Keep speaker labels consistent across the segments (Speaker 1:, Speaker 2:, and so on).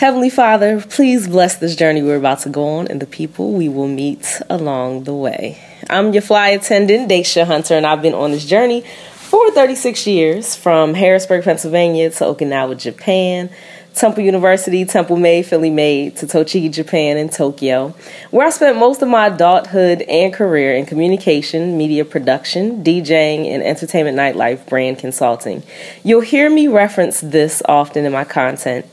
Speaker 1: Heavenly Father, please bless this journey we're about to go on and the people we will meet along the way. I'm your fly attendant, Daisha Hunter, and I've been on this journey for 36 years from Harrisburg, Pennsylvania to Okinawa, Japan, Temple University, Temple Made, Philly Made, to Tochigi, Japan, and Tokyo, where I spent most of my adulthood and career in communication, media production, DJing, and entertainment nightlife brand consulting. You'll hear me reference this often in my content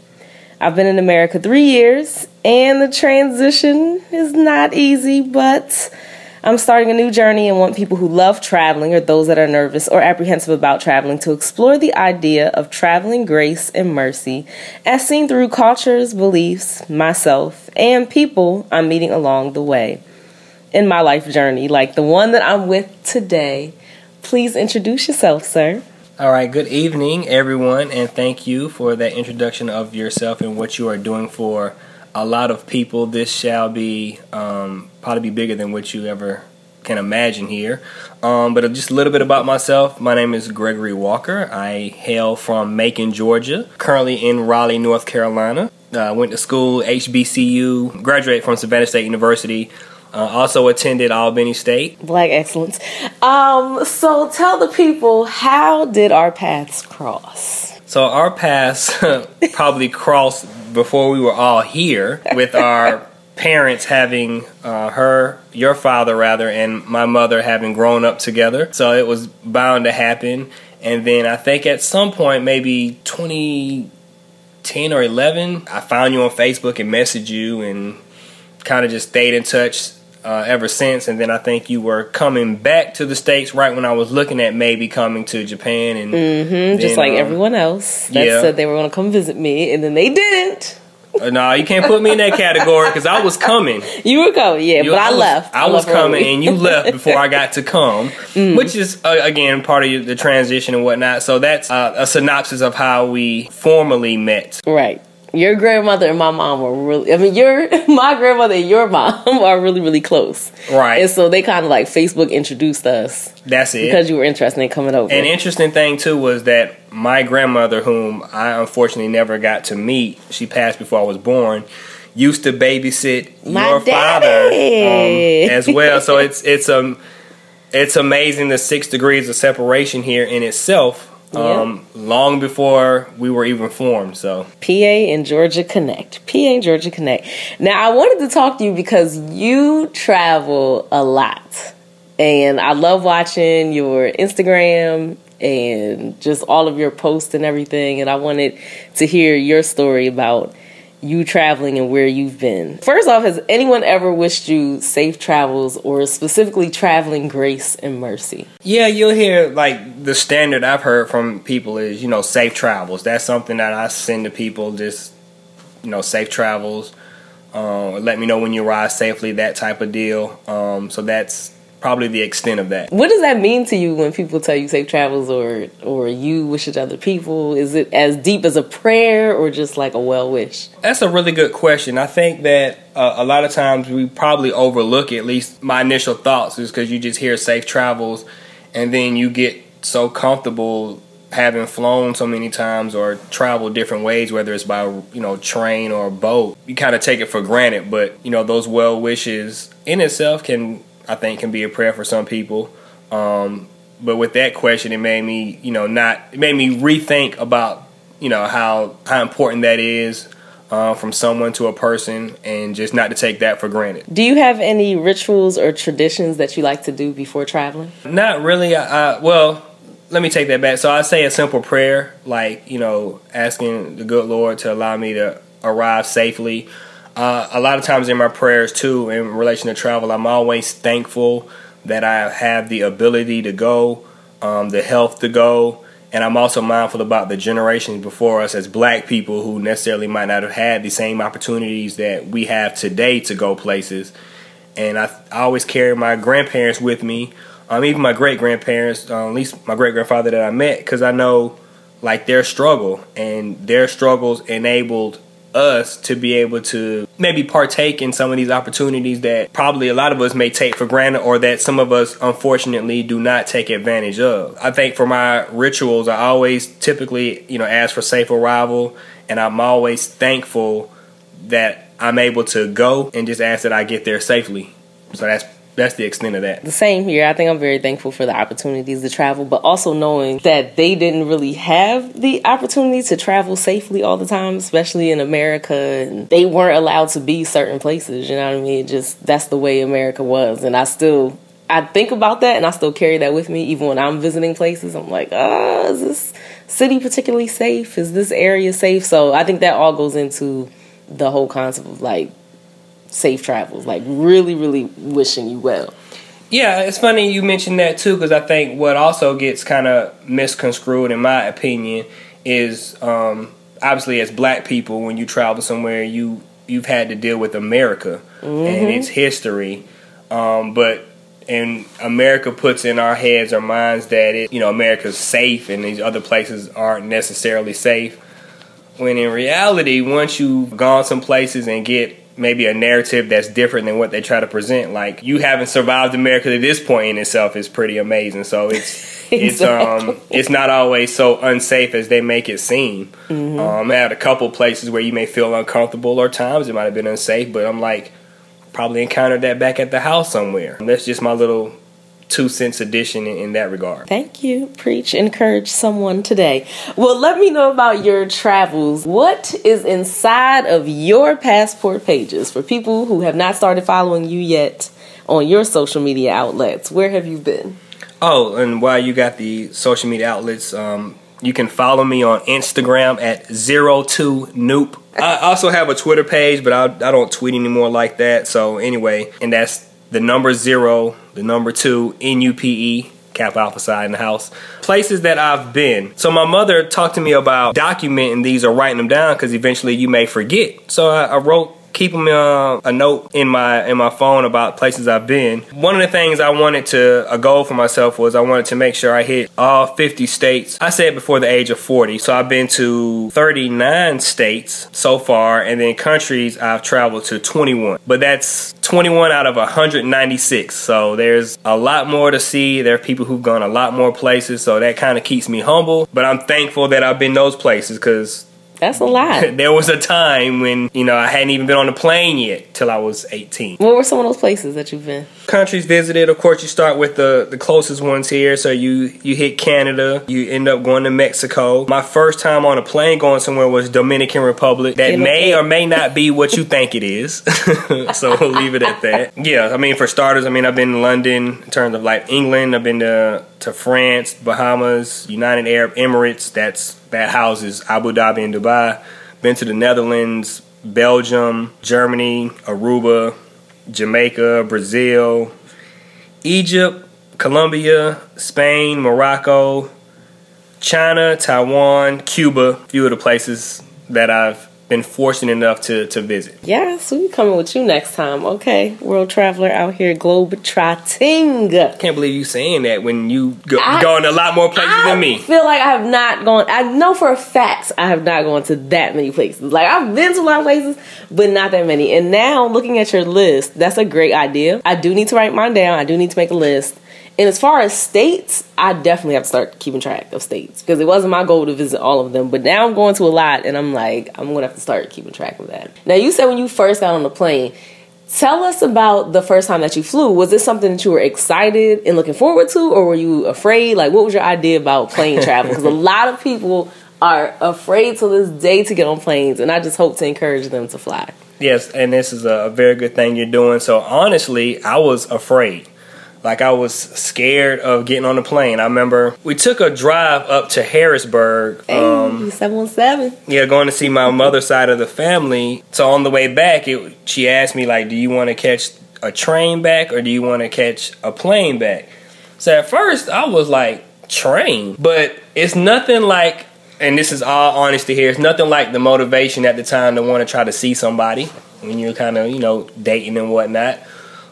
Speaker 1: I've been in America three years, and the transition is not easy, but I'm starting a new journey and want people who love traveling or those that are nervous or apprehensive about traveling to explore the idea of traveling grace and mercy as seen through cultures, beliefs, myself, and people I'm meeting along the way in my life journey, like the one that I'm with today. Please introduce yourself, sir.
Speaker 2: All right, good evening, everyone, and thank you for that introduction of yourself and what you are doing for a lot of people. This shall be um, probably be bigger than what you ever can imagine here. Um, but just a little bit about myself. My name is Gregory Walker. I hail from Macon, Georgia. Currently in Raleigh, North Carolina. Uh, went to school HBCU. Graduated from Savannah State University. Uh, also attended Albany State.
Speaker 1: Black excellence. Um, so tell the people how did our paths cross?
Speaker 2: So our paths probably crossed before we were all here with our parents having uh, her, your father rather, and my mother having grown up together. So it was bound to happen. And then I think at some point, maybe 2010 or 11, I found you on Facebook and messaged you and kind of just stayed in touch uh, ever since. And then I think you were coming back to the states right when I was looking at maybe coming to Japan, and
Speaker 1: mm-hmm, then, just like um, everyone else that yeah. said they were going to come visit me, and then they didn't.
Speaker 2: Uh, no, you can't put me in that category because I was coming.
Speaker 1: You were coming, yeah, you, but I, I
Speaker 2: was,
Speaker 1: left.
Speaker 2: I, I was coming, early. and you left before I got to come, mm. which is uh, again part of the transition and whatnot. So that's uh, a synopsis of how we formally met.
Speaker 1: Right your grandmother and my mom were really i mean your my grandmother and your mom are really really close.
Speaker 2: Right.
Speaker 1: And so they kind of like facebook introduced us.
Speaker 2: That's it.
Speaker 1: Because you were interested in coming over.
Speaker 2: An interesting thing too was that my grandmother whom i unfortunately never got to meet she passed before i was born used to babysit
Speaker 1: my
Speaker 2: your
Speaker 1: daddy.
Speaker 2: father um, as well. So it's it's um it's amazing the six degrees of separation here in itself um, long before we were even formed. So
Speaker 1: PA and Georgia Connect, PA and Georgia Connect. Now I wanted to talk to you because you travel a lot, and I love watching your Instagram and just all of your posts and everything. And I wanted to hear your story about you traveling and where you've been. First off, has anyone ever wished you safe travels or specifically traveling grace and mercy?
Speaker 2: Yeah, you'll hear like the standard I've heard from people is, you know, safe travels. That's something that I send to people just, you know, safe travels. Uh, let me know when you arrive safely, that type of deal. Um, so that's probably the extent of that.
Speaker 1: What does that mean to you when people tell you safe travels or or you wish it to other people? Is it as deep as a prayer or just like a well wish?
Speaker 2: That's a really good question. I think that uh, a lot of times we probably overlook at least my initial thoughts is because you just hear safe travels and then you get so comfortable having flown so many times or traveled different ways whether it's by you know train or boat you kind of take it for granted but you know those well wishes in itself can I think can be a prayer for some people. Um, but with that question, it made me, you know, not it made me rethink about, you know, how how important that is uh, from someone to a person, and just not to take that for granted.
Speaker 1: Do you have any rituals or traditions that you like to do before traveling?
Speaker 2: Not really. I, I, well, let me take that back. So I say a simple prayer, like you know, asking the good Lord to allow me to arrive safely uh, a lot of times in my prayers too, in relation to travel, I'm always thankful that I have the ability to go, um, the health to go, and I'm also mindful about the generations before us as black people who necessarily might not have had the same opportunities that we have today to go places. And I, I always carry my grandparents with me, um, even my great grandparents, uh, at least my great grandfather that I met, because I know like their struggle and their struggles enabled us to be able to maybe partake in some of these opportunities that probably a lot of us may take for granted or that some of us unfortunately do not take advantage of. I think for my rituals, I always typically, you know, ask for safe arrival and I'm always thankful that I'm able to go and just ask that I get there safely. So that's that's the extent of that.
Speaker 1: The same here. I think I'm very thankful for the opportunities to travel, but also knowing that they didn't really have the opportunity to travel safely all the time, especially in America. And they weren't allowed to be certain places. You know what I mean? It just that's the way America was, and I still I think about that, and I still carry that with me even when I'm visiting places. I'm like, ah, oh, is this city particularly safe? Is this area safe? So I think that all goes into the whole concept of like safe travels, like really, really wishing you well.
Speaker 2: Yeah, it's funny you mentioned that too, because I think what also gets kind of misconstrued, in my opinion, is um, obviously as black people, when you travel somewhere, you you've had to deal with America mm-hmm. and its history, um, but and America puts in our heads or minds that it, you know, America's safe and these other places aren't necessarily safe. When in reality, once you've gone some places and get maybe a narrative that's different than what they try to present. Like you haven't survived America to this point in itself is pretty amazing. So it's exactly. it's um it's not always so unsafe as they make it seem. Mm-hmm. Um, I had a couple places where you may feel uncomfortable or times it might have been unsafe, but I'm like probably encountered that back at the house somewhere. That's just my little two cents addition in, in, that regard.
Speaker 1: Thank you. Preach, encourage someone today. Well, let me know about your travels. What is inside of your passport pages for people who have not started following you yet on your social media outlets? Where have you been?
Speaker 2: Oh, and while you got the social media outlets, um, you can follow me on Instagram at zero two Nupe. I also have a Twitter page, but I, I don't tweet anymore like that. So anyway, and that's the number zero, the number two, N U P E, Kappa Alpha Psi in the house. Places that I've been. So my mother talked to me about documenting these or writing them down because eventually you may forget. So I, I wrote keeping uh, a note in my in my phone about places I've been. One of the things I wanted to a goal for myself was I wanted to make sure I hit all 50 states. I said before the age of 40, so I've been to 39 states so far, and then countries I've traveled to 21. But that's 21 out of 196. So there's a lot more to see. There are people who've gone a lot more places, so that kind of keeps me humble. But I'm thankful that I've been those places because
Speaker 1: that's a lot.
Speaker 2: there was a time when, you know, I hadn't even been on a plane yet till I was 18.
Speaker 1: What were some of those places that you've been?
Speaker 2: Countries visited, of course, you start with the, the closest ones here. So you, you hit Canada, you end up going to Mexico. My first time on a plane going somewhere was Dominican Republic. That may or may not be what you think it is. so we'll leave it at that. Yeah, I mean, for starters, I mean, I've been in London in terms of like England, I've been to, to France, Bahamas, United Arab Emirates. That's that houses Abu Dhabi and Dubai. Been to the Netherlands, Belgium, Germany, Aruba, Jamaica, Brazil, Egypt, Colombia, Spain, Morocco, China, Taiwan, Cuba. A few of the places that I've been fortunate enough to to visit.
Speaker 1: Yeah, so we coming with you next time, okay? World traveler out here globe trotting.
Speaker 2: Can't believe you saying that when you go, I, gone a lot more places
Speaker 1: I
Speaker 2: than me.
Speaker 1: I feel like I have not gone. I know for a fact I have not gone to that many places. Like I've been to a lot of places, but not that many. And now looking at your list, that's a great idea. I do need to write mine down. I do need to make a list and as far as states, I definitely have to start keeping track of states because it wasn't my goal to visit all of them. But now I'm going to a lot, and I'm like, I'm gonna have to start keeping track of that. Now, you said when you first got on the plane, tell us about the first time that you flew. Was this something that you were excited and looking forward to, or were you afraid? Like, what was your idea about plane travel? Because a lot of people are afraid to this day to get on planes, and I just hope to encourage them to fly.
Speaker 2: Yes, and this is a very good thing you're doing. So honestly, I was afraid. Like I was scared of getting on the plane. I remember we took a drive up to Harrisburg.
Speaker 1: Hey, um, seven one seven.
Speaker 2: Yeah, going to see my mother's side of the family. So on the way back, it, she asked me like, "Do you want to catch a train back or do you want to catch a plane back?" So at first, I was like, "Train," but it's nothing like. And this is all honesty here. It's nothing like the motivation at the time to want to try to see somebody when you're kind of, you know, dating and whatnot.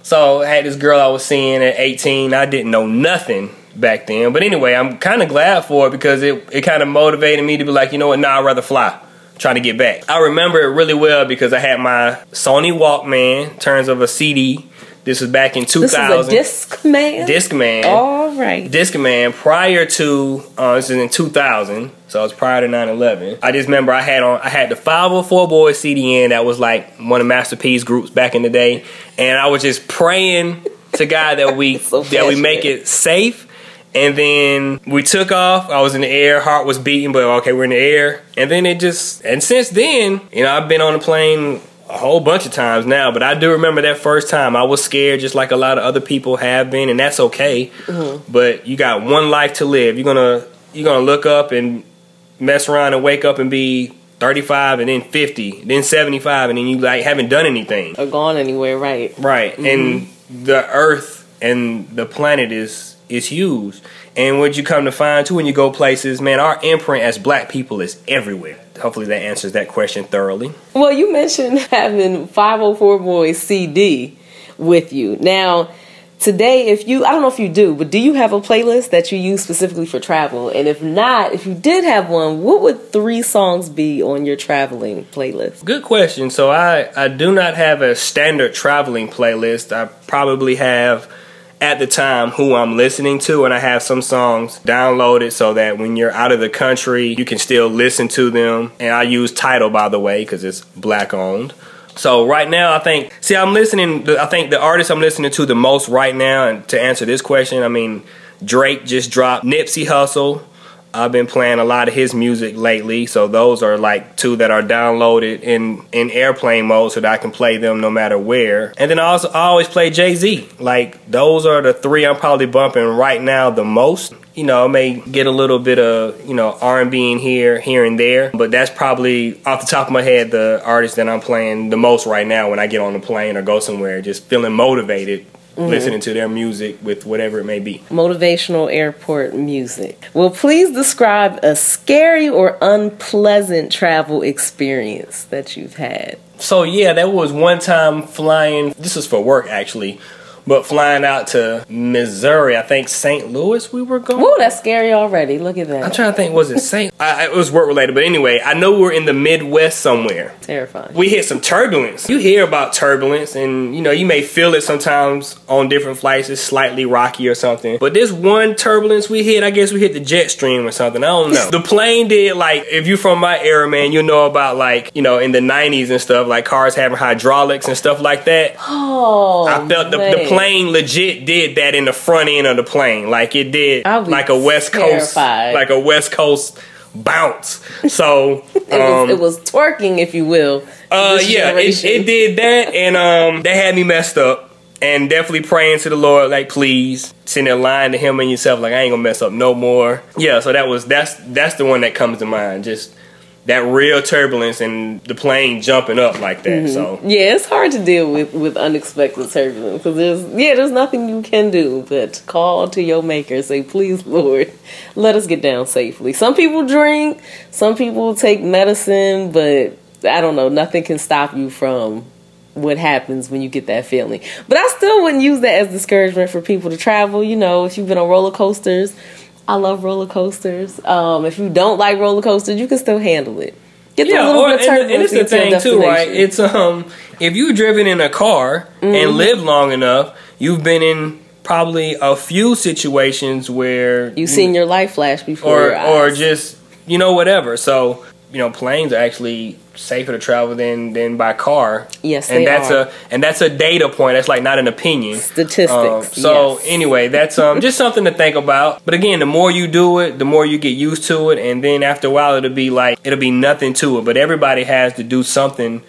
Speaker 2: So I had this girl I was seeing at 18. I didn't know nothing back then. But anyway, I'm kind of glad for it because it, it kind of motivated me to be like, you know what, nah, I'd rather fly. Trying to get back. I remember it really well because I had my Sony Walkman, turns of a CD This was back in
Speaker 1: This is
Speaker 2: 2000.
Speaker 1: a Discman.
Speaker 2: Discman.
Speaker 1: All right.
Speaker 2: Discman prior to uh, this is in 2000, so it was prior to 9/11. I just remember I had on I had the 504 Boyz CDN that was like one of Master P's groups back in the day, and I was just praying to God that we
Speaker 1: So
Speaker 2: that we make it safe. And then we took off. I was in the air, heart was beating, but okay, we're in the air. And then it just and since then, you know, I've been on a plane a whole bunch of times now, but I do remember that first time. I was scared just like a lot of other people have been, and that's okay. Mm-hmm. But you got one life to live. You're gonna you're gonna look up and mess around and wake up and be 35 and then 50, then 75, and then you like haven't done anything.
Speaker 1: Or gone anywhere, right?
Speaker 2: Right. And mm-hmm. the earth and the planet is is huge. And what you come to find too when you go places, man, our imprint as black people is everywhere. Hopefully that answers that question thoroughly.
Speaker 1: Well, you mentioned having 504 Boyz CD with you. Now, today, if you, I don't know if you do, but do you have a playlist that you use specifically for travel? And if not, if you did have one, what would three songs be on your traveling playlist?
Speaker 2: Good question. So I I do not have a standard traveling playlist. I probably have at the time who I'm listening to and I have some songs downloaded so that when you're out of the country you can still listen to them. And I use Tidal by the way cuz it's black owned. So right now I think see I'm listening I think the artist I'm listening to the most right now and to answer this question, I mean Drake just dropped Nipsey Hussle I've been playing a lot of his music lately, so those are like two that are downloaded in in airplane mode, so that I can play them no matter where. And then I also I always play Jay Z. Like those are the three I'm probably bumping right now the most. You know, I may get a little bit of you know R and B in here, here and there, but that's probably off the top of my head the artist that I'm playing the most right now when I get on the plane or go somewhere, just feeling motivated. Mm-hmm. Listening to their music with whatever it may be.
Speaker 1: Motivational airport music. Well, please describe a scary or unpleasant travel experience that you've had.
Speaker 2: So yeah, that was one time flying. This was for work actually, but flying out to Missouri. I think St. Louis. We were going.
Speaker 1: Whoa, that's scary already. Look at that.
Speaker 2: I'm trying to think. Was it St. I, it was work related, but anyway, I know we're in the Midwest somewhere.
Speaker 1: Terrifying.
Speaker 2: We hit some turbulence. You hear about turbulence, and you know you may feel it sometimes on different flights. It's slightly rocky or something. But this one turbulence we hit, I guess we hit the jet stream or something. I don't know. the plane did like if you're from my era, man, you know about like you know in the '90s and stuff, like cars having hydraulics and stuff like that.
Speaker 1: Oh,
Speaker 2: I felt the, the
Speaker 1: man.
Speaker 2: Plane legit did that in the front end of the plane, like it did, like a West Coast,
Speaker 1: terrified.
Speaker 2: like a West Coast bounce. So
Speaker 1: It was,
Speaker 2: um,
Speaker 1: it was twerking, if you will.
Speaker 2: uh, yeah, it, it did that, and um, they had me messed up. And definitely praying to the Lord, like please, sitting there lying to Him and yourself, like I ain't gonna mess up no more. Yeah, so that was that's that's the one that comes to mind. Just that real turbulence and the plane jumping up like that.
Speaker 1: Mm-hmm.
Speaker 2: So
Speaker 1: Yeah, it's hard to deal with with unexpected turbulence because there's yeah, there's nothing you can do but call to your maker, say, "Please, Lord, let us get down safely." Some people drink, some people take medicine, but I don't know. Nothing can stop you from what happens when you get that feeling. But I still wouldn't use that as discouragement for people to travel. You know, if you've been on roller coasters, I love roller coasters. Um, if you don't like roller coasters, you can still handle it. Get
Speaker 2: yeah,
Speaker 1: a little
Speaker 2: or,
Speaker 1: bit of
Speaker 2: and, and it's the thing too, right? It's um, if you've driven in a car
Speaker 1: Mm-hmm.
Speaker 2: and lived long enough, you've been in probably a few situations where
Speaker 1: You've seen your life flash before
Speaker 2: or or just you know whatever. So you know, planes are actually safer to travel than than by car.
Speaker 1: Yes,
Speaker 2: and
Speaker 1: they
Speaker 2: that's
Speaker 1: are.
Speaker 2: a and that's a data point. That's like not an opinion.
Speaker 1: statistics.
Speaker 2: Um, so
Speaker 1: yes.
Speaker 2: anyway, that's um just something to think about. But again, the more you do it, the more you get used to it, and then after a while, it'll be like it'll be nothing to it. But everybody has to do something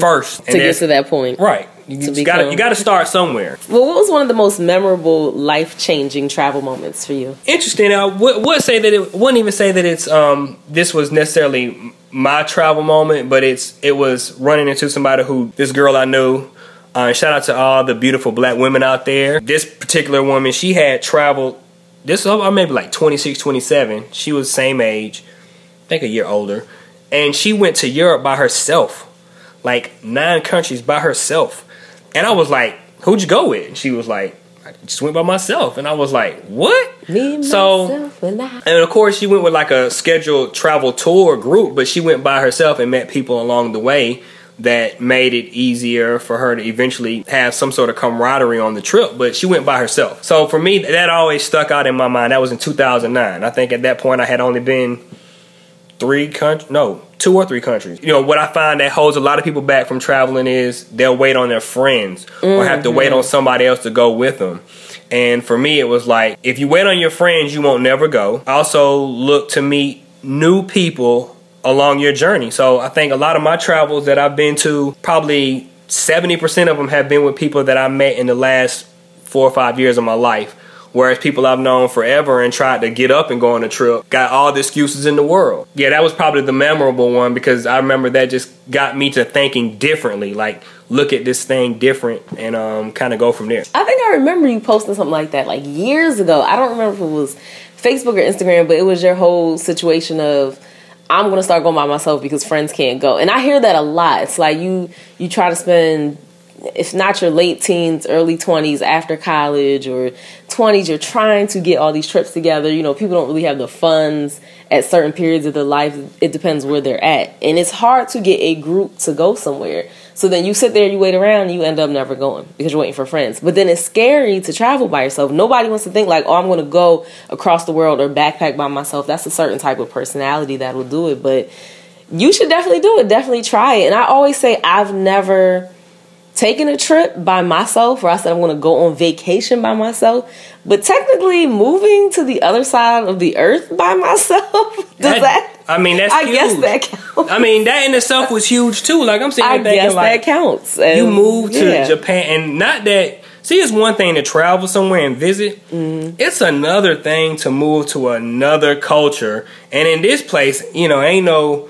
Speaker 2: first
Speaker 1: Mm-hmm. to get to that point.
Speaker 2: right. You, got to you got to start somewhere.
Speaker 1: Well, what was one of the most memorable, life changing travel moments for you?
Speaker 2: Interesting. I would, would say that it wouldn't even say that it's um this was necessarily my travel moment, but it's it was running into somebody who this girl I knew. Uh, shout out to all the beautiful black women out there. This particular woman, she had traveled. This was maybe like 26, 27. She was same age, I think a year older, and she went to Europe by herself, like nine countries by herself. And I was like, "Who'd you go with?" And she was like, "I just went by myself." And I was like, "What?"
Speaker 1: Me,
Speaker 2: So-
Speaker 1: myself, and I.
Speaker 2: And of course, she went with like a scheduled travel tour group, but she went by herself and met people along the way. that made it easier for her to eventually have some sort of camaraderie on the trip, but she went by herself. So for me, that always stuck out in my mind. That was in 2009. I think at that point I had only been three countries, no, two or three countries. You know, what I find that holds a lot of people back from traveling is they'll wait on their friends mm-hmm. or have to wait mm-hmm. on somebody else to go with them. And for me, it was like, if you wait on your friends, you won't never go. Also, look to meet new people along your journey. So I think a lot of my travels that I've been to, probably 70% of them have been with people that I met in the last four or five years of my life. Whereas people I've known forever and tried to get up and go on a trip got all the excuses in the world. Yeah, that was probably the memorable one because I remember that just got me to thinking differently. Like, look at this thing different and um, kind of go from there.
Speaker 1: I think I remember you posting something like that like years ago. I don't remember if it was Facebook or Instagram, but it was your whole situation of I'm gonna start going by myself because friends can't go. And I hear that a lot. It's like you you try to spend if not your late teens, early 20s after college or 20s, you're trying to get all these trips together. You know, people don't really have the funds at certain periods of their life. It depends where they're at. And it's hard to get a group to go somewhere. So then you sit there, you wait around, and you end up never going because you're waiting for friends. But then it's scary to travel by yourself. Nobody wants to think like, oh, I'm going to go across the world or backpack by myself. That's a certain type of personality that will do it. But you should definitely do it. Definitely try it. And I always say, I've never taken a trip by myself or I said I'm going to go on vacation by myself. But technically, moving to the other side of the earth by myself does that? that
Speaker 2: I mean, that's
Speaker 1: I
Speaker 2: huge.
Speaker 1: guess that counts.
Speaker 2: I mean, that in itself was huge too. Like I'm saying,
Speaker 1: I
Speaker 2: thinking,
Speaker 1: guess
Speaker 2: like,
Speaker 1: that counts.
Speaker 2: And you moved to yeah. Japan, and not that. See, it's one thing to travel somewhere and visit. Mm-hmm. It's another thing to move to another culture. And in this place, you know, ain't no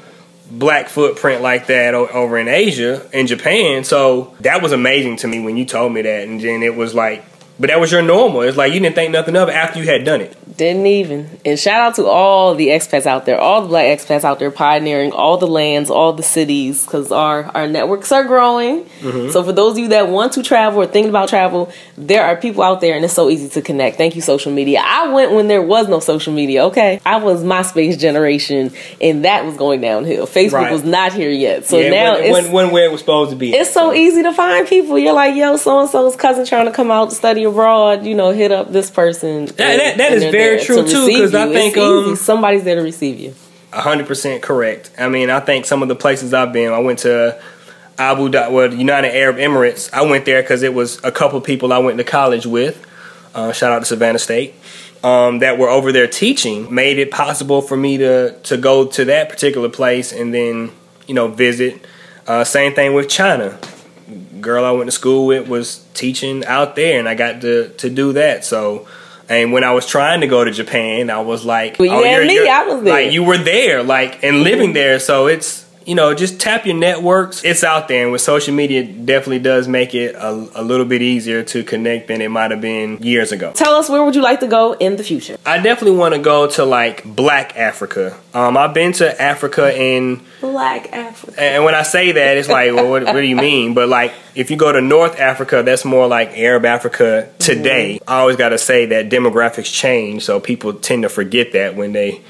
Speaker 2: black footprint like that over in Asia, in Japan. So that was amazing to me when you told me that. And then it was like, but that was your normal. It's like you didn't think nothing of it after you had done it.
Speaker 1: Didn't even. And shout out to all the expats out there, all the black expats out there pioneering all the lands, all the cities, because our, our networks are growing. Mm-hmm. So for those of you that want to travel or thinking about travel, there are people out there and it's so easy to connect. Thank you, social media. I went when there was no social media, okay? I was MySpace generation and that was going downhill. Facebook right. was not here yet. So yeah, now
Speaker 2: when,
Speaker 1: it's
Speaker 2: when, when where it was supposed to be.
Speaker 1: It's so easy to find people. You're like, yo, so and so's cousin trying to come out to study abroad, you know, hit up this person.
Speaker 2: That, that, that is very true to too, because I think um,
Speaker 1: somebody's there to receive you.
Speaker 2: hundred percent correct. I mean, I think some of the places I've been, I went to Abu Dhabi, well, United Arab Emirates. I went there because it was a couple people I went to college with. Uh, shout out to Savannah State. Um, that were over there teaching made it possible for me to to go to that particular place and then you know visit. Uh, same thing with China. Girl I went to school with was teaching out there, and I got to to do that. So and when I was trying to go to Japan, I was like,
Speaker 1: well, "Oh, you're, me, I was there.
Speaker 2: Like you were there, like and living there." So it's you know, just tap your networks. It's out there, and with social media, definitely does make it a, a, little bit easier to connect than it might have been years ago.
Speaker 1: Tell us where would you like to go in the future?
Speaker 2: I definitely want to go to like Black Africa. Um, I've been to Africa in
Speaker 1: Black Africa,
Speaker 2: and when I say that, it's like, well, what, what do you mean? But like, if you go to North Africa, that's more like Arab Africa today. Mm-hmm. I always got to say that demographics change, so people tend to forget that when they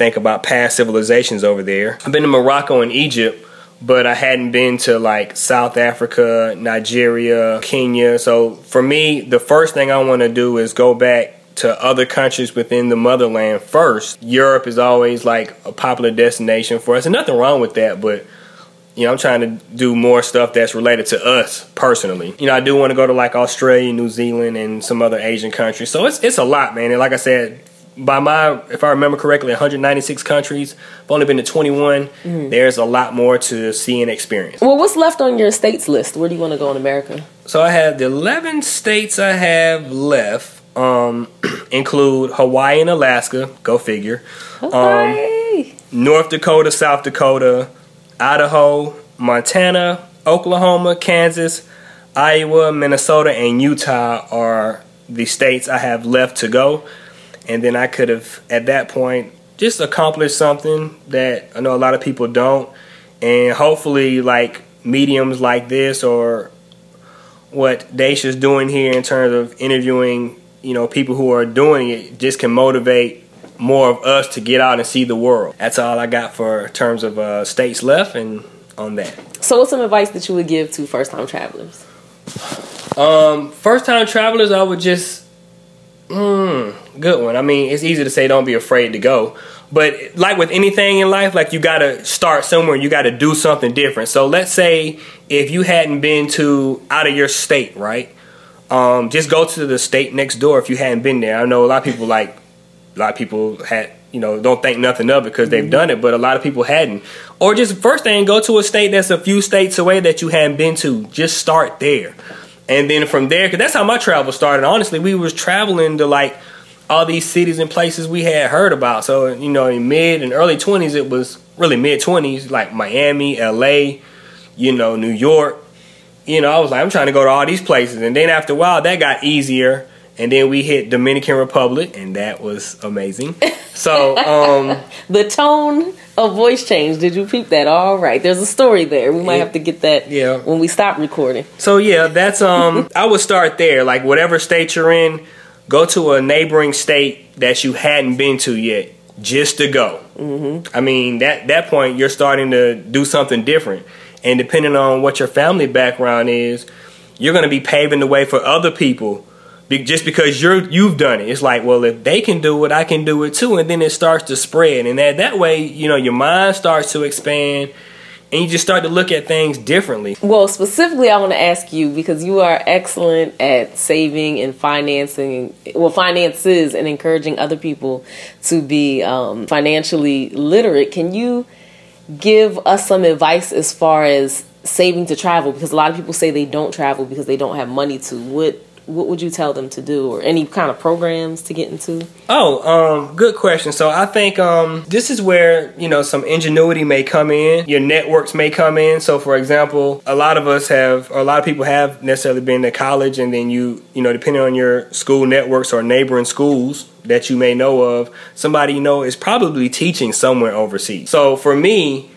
Speaker 2: think about past civilizations over there. I've been to Morocco and Egypt, but I hadn't been to like South Africa, Nigeria, Kenya. So for me, the first thing I want to do is go back to other countries within the motherland first. Europe is always like a popular destination for us, and nothing wrong with that, but you know, I'm trying to do more stuff that's related to us personally. You know, I do want to go to like Australia, New Zealand, and some other Asian countries. So it's it's a lot, man. And like I said, by my if I remember correctly, 196 countries. I've only been to 21. Mm-hmm. There's a lot more to see and experience.
Speaker 1: Well, what's left on your states list? Where do you want to go in America?
Speaker 2: So I have the 11 states I have left. Um, include Hawaii and Alaska. Go figure.
Speaker 1: Hawaii.
Speaker 2: Um, North Dakota, South Dakota, Idaho, Montana, Oklahoma, Kansas, Iowa, Minnesota, and Utah are the states I have left to go and then I could have at that point just accomplished something that I know a lot of people don't, and hopefully like mediums like this or what Daisha's doing here in terms of interviewing, you know, people who are doing it just can motivate more of us to get out and see the world. That's all I got for terms of uh, states left, and on that.
Speaker 1: So, what's some advice that you would give to first time travelers?
Speaker 2: Um, first time travelers, I would just, mm, good one. I mean, it's easy to say don't be afraid to go, but like with anything in life, like you gotta start somewhere. You gotta do something different. So let's say if you hadn't been to out of your state, right? Um, just go to the state next door if you hadn't been there. I know a lot of people like a lot of people had you know don't think nothing of it because they've mm-hmm. done it, but a lot of people hadn't. Or just first thing, go to a state that's a few states away that you hadn't been to. Just start there, and then from there, because that's how my travel started. Honestly, we was traveling to like all these cities and places we had heard about. So, you know, in mid and early 20s, it was really mid 20s, like Miami, LA, you know, New York. You know, I was like, I'm trying to go to all these places. And then after a while, that got easier. And then we hit Dominican Republic, and that was amazing. So, um,
Speaker 1: the tone of voice change. Did you peep that? All right, there's a story there. We might have to get that. Yeah. when we stop recording.
Speaker 2: So yeah, that's um. I would start there. Like whatever state you're in, go to a neighboring state that you hadn't been to yet just to go. Mm-hmm. I mean, that that point you're starting to do something different, and depending on what your family background is, you're going to be paving the way for other people. Just because you're you've done it, it's like, well, if they can do it, I can do it too, and then it starts to spread, and that that way, you know, your mind starts to expand and you just start to look at things differently.
Speaker 1: Well, specifically, I want to ask you because you are excellent at saving and financing, well, finances and encouraging other people to be um, financially literate. Can you give us some advice as far as saving to travel? Because a lot of people say they don't travel because they don't have money to. What what would you tell them to do or any kind of programs to get into?
Speaker 2: Oh um, good question. So i think um, this is where you know some ingenuity may come in. Your networks may come in. So for example a lot of us have or a lot of people have necessarily been to college and then you you know depending on your school networks or neighboring schools that you may know of somebody you know is probably teaching somewhere overseas. So for me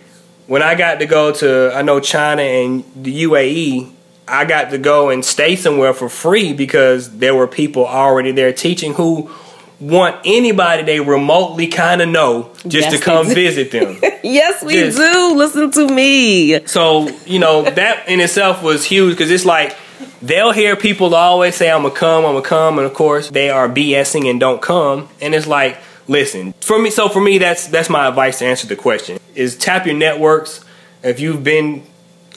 Speaker 2: when I got to go to, I know China and the UAE, I got to go and stay somewhere for free because there were people already there teaching who want anybody they remotely kind of know just yes, to come visit them.
Speaker 1: yes, we just, do. Listen to me.
Speaker 2: So, you know, that in itself was huge because it's like they'll hear people always say, I'm going to come, I'm going to come. And of course, they are BSing and don't come. And it's like, listen, for me, so for me, that's, that's my advice to answer the question is tap your networks. If you've been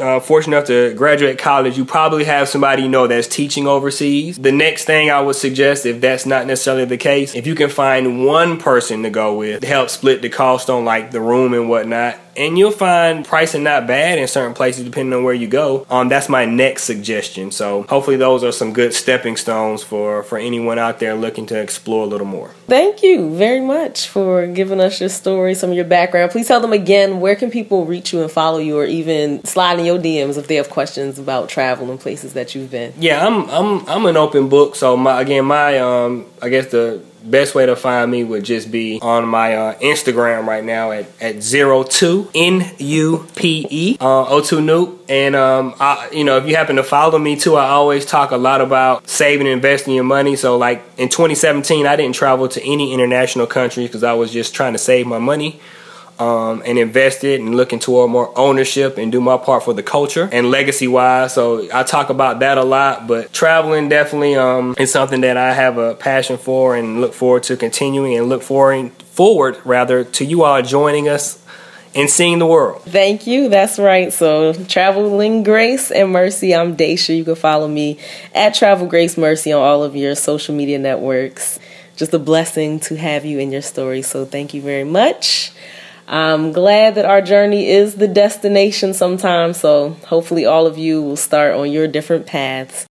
Speaker 2: uh, fortunate enough to graduate college, you probably have somebody you know that's teaching overseas. The next thing I would suggest, if that's not necessarily the case, if you can find one person to go with to help split the cost on like the room and whatnot, and you'll find pricing not bad in certain places depending on where you go. Um, that's my next suggestion. So hopefully those are some good stepping stones for for anyone out there looking to explore a little more.
Speaker 1: Thank you very much for giving us your story, some of your background. Please tell them again where can people reach you and follow you, or even slide in your DMs if they have questions about travel and places that you've been.
Speaker 2: Yeah, I'm I'm I'm an open book. So my again my um I guess the best way to find me would just be on my uh, Instagram right now at, at zero two N U P E uh, O2 Nupe. And um, I, you know, if you happen to follow me too, I always talk a lot about saving and investing your money. So like in 2017, I didn't travel to any international countries because I was just trying to save my money um, and invest it and looking toward more ownership and do my part for the culture and legacy wise. So I talk about that a lot, but traveling definitely um, is something that I have a passion for and look forward to continuing and look forward forward rather to you all joining us and seeing the world.
Speaker 1: Thank you. That's right. So, Traveling Grace and Mercy. I'm Daisha. You can follow me at Travel Grace Mercy on all of your social media networks. Just a blessing to have you in your story. So, thank you very much. I'm glad that our journey is the destination sometimes. So hopefully, all of you will start on your different paths